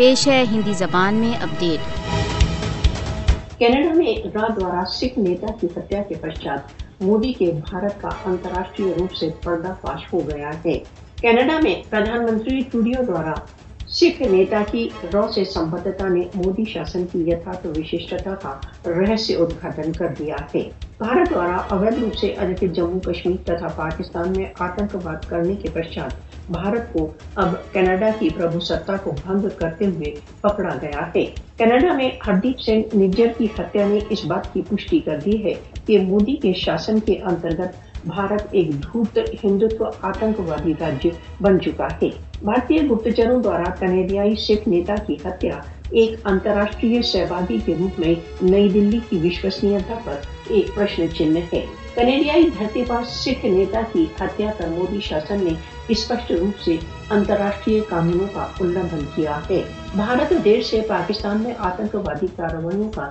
پیش ہے ہندی زبان میں اپڈیٹ۔ کینیڈا میں را دوارا سکھ نیتا کی ہتیا کے پشچات مودی کے بھارت کا انتراشٹری روپ سے پردہ فاش ہو گیا ہے۔ کینیڈا میں پردھان منتری ٹوڈیو دوارا سکھ نیتا کی رو سے سمبدتا نے مودی شاسن کی یتھارتھ وششٹتا کا رہسیہ ادھاٹن کر دیا ہے۔ بھارت دوارا اویدھ روپ سے ادھت جموں، کشمیر تتھا پاکستان میں آتنکواد کرنے کے پشچات بھارت کو اب کینیڈا کی پربھو ستا کو بھنگ کرتے ہوئے پکڑا گیا ہے۔ کینیڈا میں ہردیپ سنگھ نجر کی ہتیا نے اس بات کی پشٹی کر دی ہے کہ مودی کے شاسن کے انترگت بھارت ایک دھوت ہندوتو آتنکوادی راجیہ بن چکا ہے بھارتی گپتچروں دوارا کنیڈیائی سکھ نیتا کی ہتیا ایک انتراشٹری سہبادی کے روپ میں نئی دلی کی وشوسنیتا پر ایک پرشن چنہ ہے کنیڈیائی دھرتی پر سکھ نیتا کی ہتیا پر مودی شاسن نے اسپشٹ روپ سے انتراشٹری قانونوں کا الگھن کیا ہے بھارت دیر سے پاکستان میں آتنکوادی کاروائیوں کا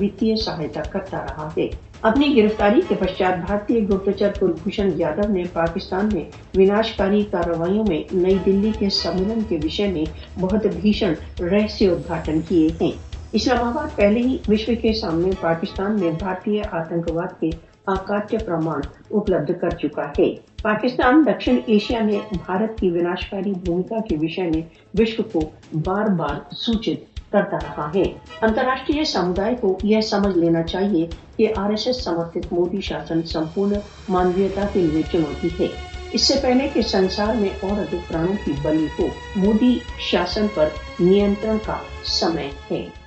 وتیہ سہایتا کرتا رہا ہے اپنی گرفتاری کے پشچات بھارتی گپتچر کلبھوشن یادو نے پاکستان میں وناشکاری کارروائیوں میں نئی دلی کے سملن کے وشے میں بہت بھیشن رہسیہ ادھاٹن کیے ہیں۔ اسلام آباد پہلے ہی وشو کے سامنے پاکستان میں بھارتی آتنکواد کے آکاٹیہ پرمان اپلبدھ کر چکا ہے۔ پاکستان دکشن ایشیا میں بھارت کی وناشکاری بھومکا کے وشے میں وشو کو بار بار سوچت کرتا رہا ہے۔ انتراشٹری سمدائے کو یہ سمجھ لینا چاہیے کہ آر ایس ایس سمرتھت مودی شاسن سمپورن مانویتا کے لیے چنوتی ہے۔ اس سے پہلے کہ سنسار میں اور ادھک پرانوں کی بلی ہو، مودی شاسن پر نینترن کا سمے ہے۔